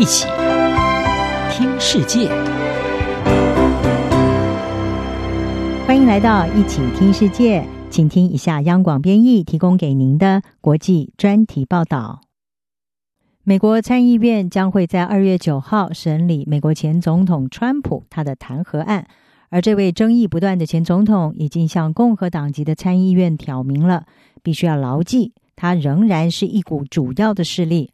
一起听世界，欢迎来到一起听世界，请听一下央广编译提供给您的国际专题报道。美国参议院将会在二月九号审理美国前总统川普他的弹劾案，而这位争议不断的前总统已经向共和党籍的参议院挑明了，必须要牢记。他仍然是一股主要的势力。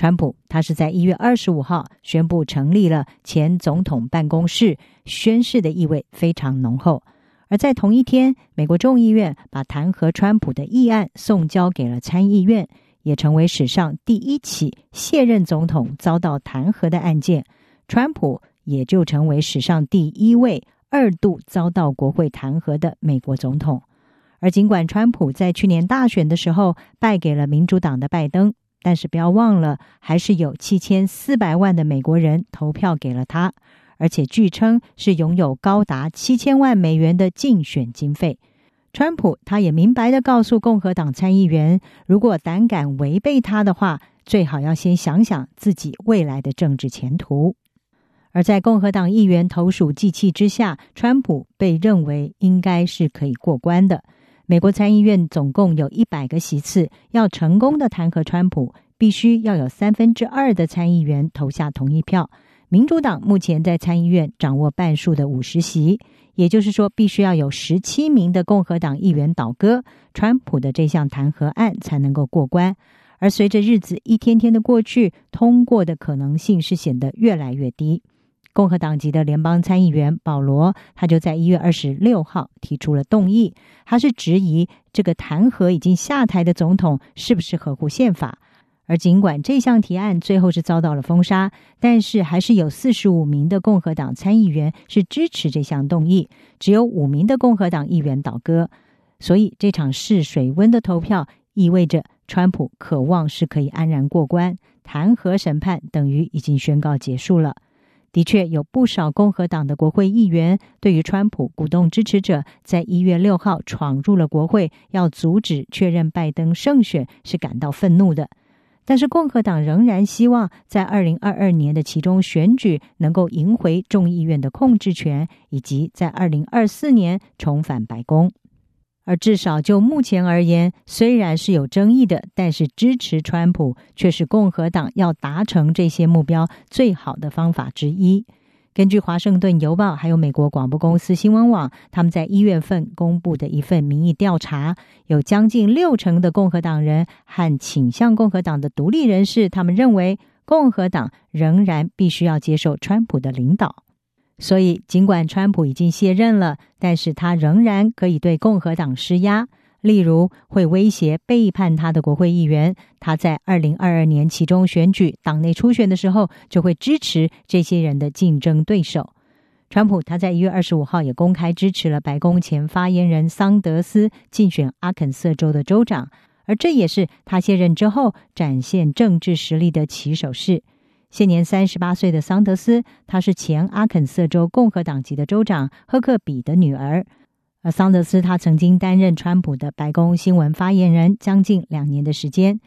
川普他是在一月二十五号宣布成立了前总统办公室，宣誓的意味非常浓厚。而在同一天，美国众议院把弹劾川普的议案送交给了参议院，也成为史上第一起卸任总统遭到弹劾的案件。川普也就成为史上第一位二度遭到国会弹劾的美国总统。而尽管川普在去年大选的时候败给了民主党的拜登，但是不要忘了，还是有七千四百万的美国人投票给了他，而且据称是拥有高达七千万美元的竞选经费。川普他也明白的告诉共和党参议员，如果胆敢违背他的话，最好要先想想自己未来的政治前途。而在共和党议员投鼠忌器之下，川普被认为应该是可以过关的。美国参议院总共有一百个席次，要成功的弹劾川普，必须要有三分之二的参议员投下同意票。民主党目前在参议院掌握半数的五十席，也就是说，必须要有十七名的共和党议员倒戈，川普的这项弹劾案才能够过关。而随着日子一天天的过去，通过的可能性是显得越来越低。共和党籍的联邦参议员保罗，他就在一月二十六号提出了动议，他是质疑这个弹劾已经下台的总统是不是合乎宪法。而尽管这项提案最后是遭到了封杀，但是还是有四十五名的共和党参议员是支持这项动议，只有五名的共和党议员倒戈。所以这场试水温的投票意味着川普渴望是可以安然过关，弹劾审判等于已经宣告结束了。的确，有不少共和党的国会议员对于川普鼓动支持者在一月六号闯入了国会，要阻止确认拜登胜选是感到愤怒的。但是，共和党仍然希望在二零二二年的其中选举能够赢回众议院的控制权，以及在二零二四年重返白宫。而至少就目前而言，虽然是有争议的，但是支持川普却是共和党要达成这些目标最好的方法之一。根据《华盛顿邮报》还有美国广播公司新闻网，他们在一月份公布的一份民意调查，有将近六成的共和党人和倾向共和党的独立人士，他们认为共和党仍然必须要接受川普的领导。所以，尽管川普已经卸任了，但是他仍然可以对共和党施压，例如会威胁背叛他的国会议员。他在二零二二年其中选举党内初选的时候，就会支持这些人的竞争对手。川普他在一月二十五号也公开支持了白宫前发言人桑德斯竞选阿肯色州的州长，而这也是他卸任之后展现政治实力的起手式。现年三十八岁的桑德斯，他是前阿肯色州共和党籍的州长赫克比的女儿。而桑德斯他曾经担任川普的白宫新闻发言人将近两年的时间。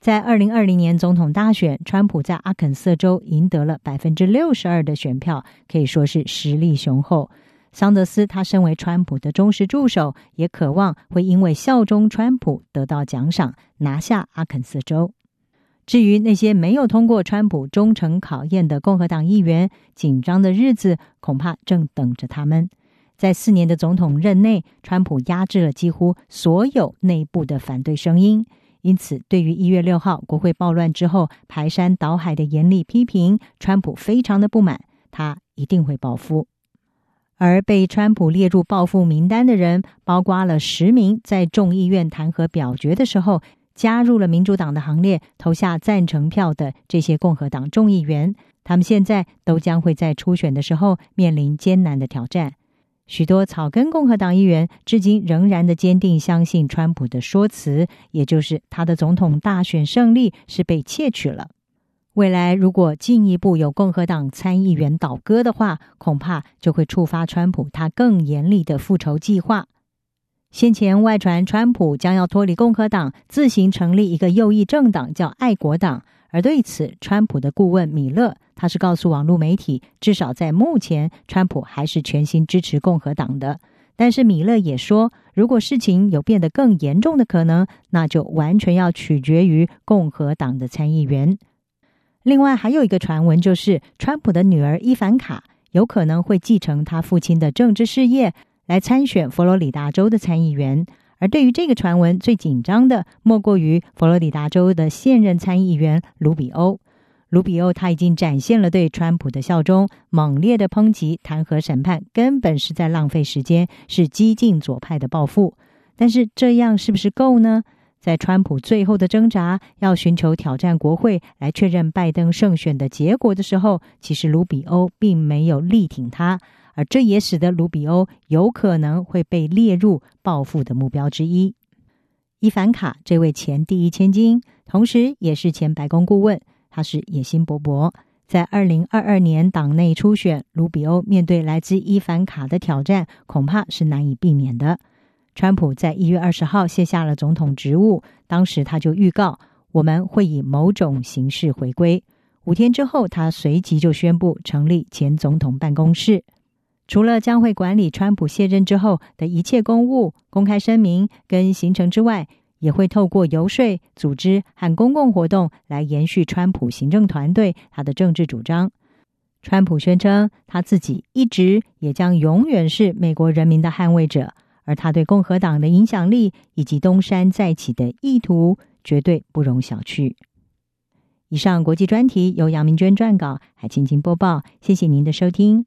在二零二零年总统大选，川普在阿肯色州赢得了百分之六十二的选票，可以说是实力雄厚。桑德斯他身为川普的忠实助手，也渴望会因为效忠川普得到奖赏，拿下阿肯色州。至于那些没有通过川普忠诚考验的共和党议员，紧张的日子恐怕正等着他们。在四年的总统任内，川普压制了几乎所有内部的反对声音，因此，对于一月六号国会暴乱之后排山倒海的严厉批评，川普非常的不满，他一定会报复。而被川普列入报复名单的人，包括了十名在众议院弹劾表决的时候。加入了民主党的行列，投下赞成票的这些共和党众议员，他们现在都将会在初选的时候面临艰难的挑战。许多草根共和党议员至今仍然的坚定相信川普的说辞，也就是他的总统大选胜利是被窃取了。未来如果进一步有共和党参议员倒戈的话，恐怕就会触发川普他更严厉的复仇计划。先前外传，川普将要脱离共和党，自行成立一个右翼政党，叫爱国党。而对此，川普的顾问米勒，他是告诉网络媒体，至少在目前，川普还是全心支持共和党的。但是米勒也说，如果事情有变得更严重的可能，那就完全要取决于共和党的参议员。另外，还有一个传闻，就是川普的女儿伊凡卡有可能会继承他父亲的政治事业，来参选佛罗里达州的参议员。而对于这个传闻，最紧张的莫过于佛罗里达州的现任参议员卢比欧。卢比欧他已经展现了对川普的效忠，猛烈的抨击弹劾审判根本是在浪费时间，是激进左派的报复。但是这样是不是够呢？在川普最后的挣扎，要寻求挑战国会来确认拜登胜选的结果的时候，其实卢比欧并没有力挺他。而这也使得卢比欧有可能会被列入报复的目标之一。伊凡卡这位前第一千金，同时也是前白宫顾问，他是野心勃勃。在二零二二年党内初选，卢比欧面对来自伊凡卡的挑战，恐怕是难以避免的。川普在一月二十号卸下了总统职务，当时他就预告我们会以某种形式回归。五天之后，他随即就宣布成立前总统办公室。除了将会管理川普卸任之后的一切公务、公开声明跟行程之外，也会透过游说、组织和公共活动来延续川普行政团队他的政治主张。川普宣称，他自己一直也将永远是美国人民的捍卫者，而他对共和党的影响力以及东山再起的意图，绝对不容小觑。以上国际专题由杨明娟撰稿，海青青播报。谢谢您的收听。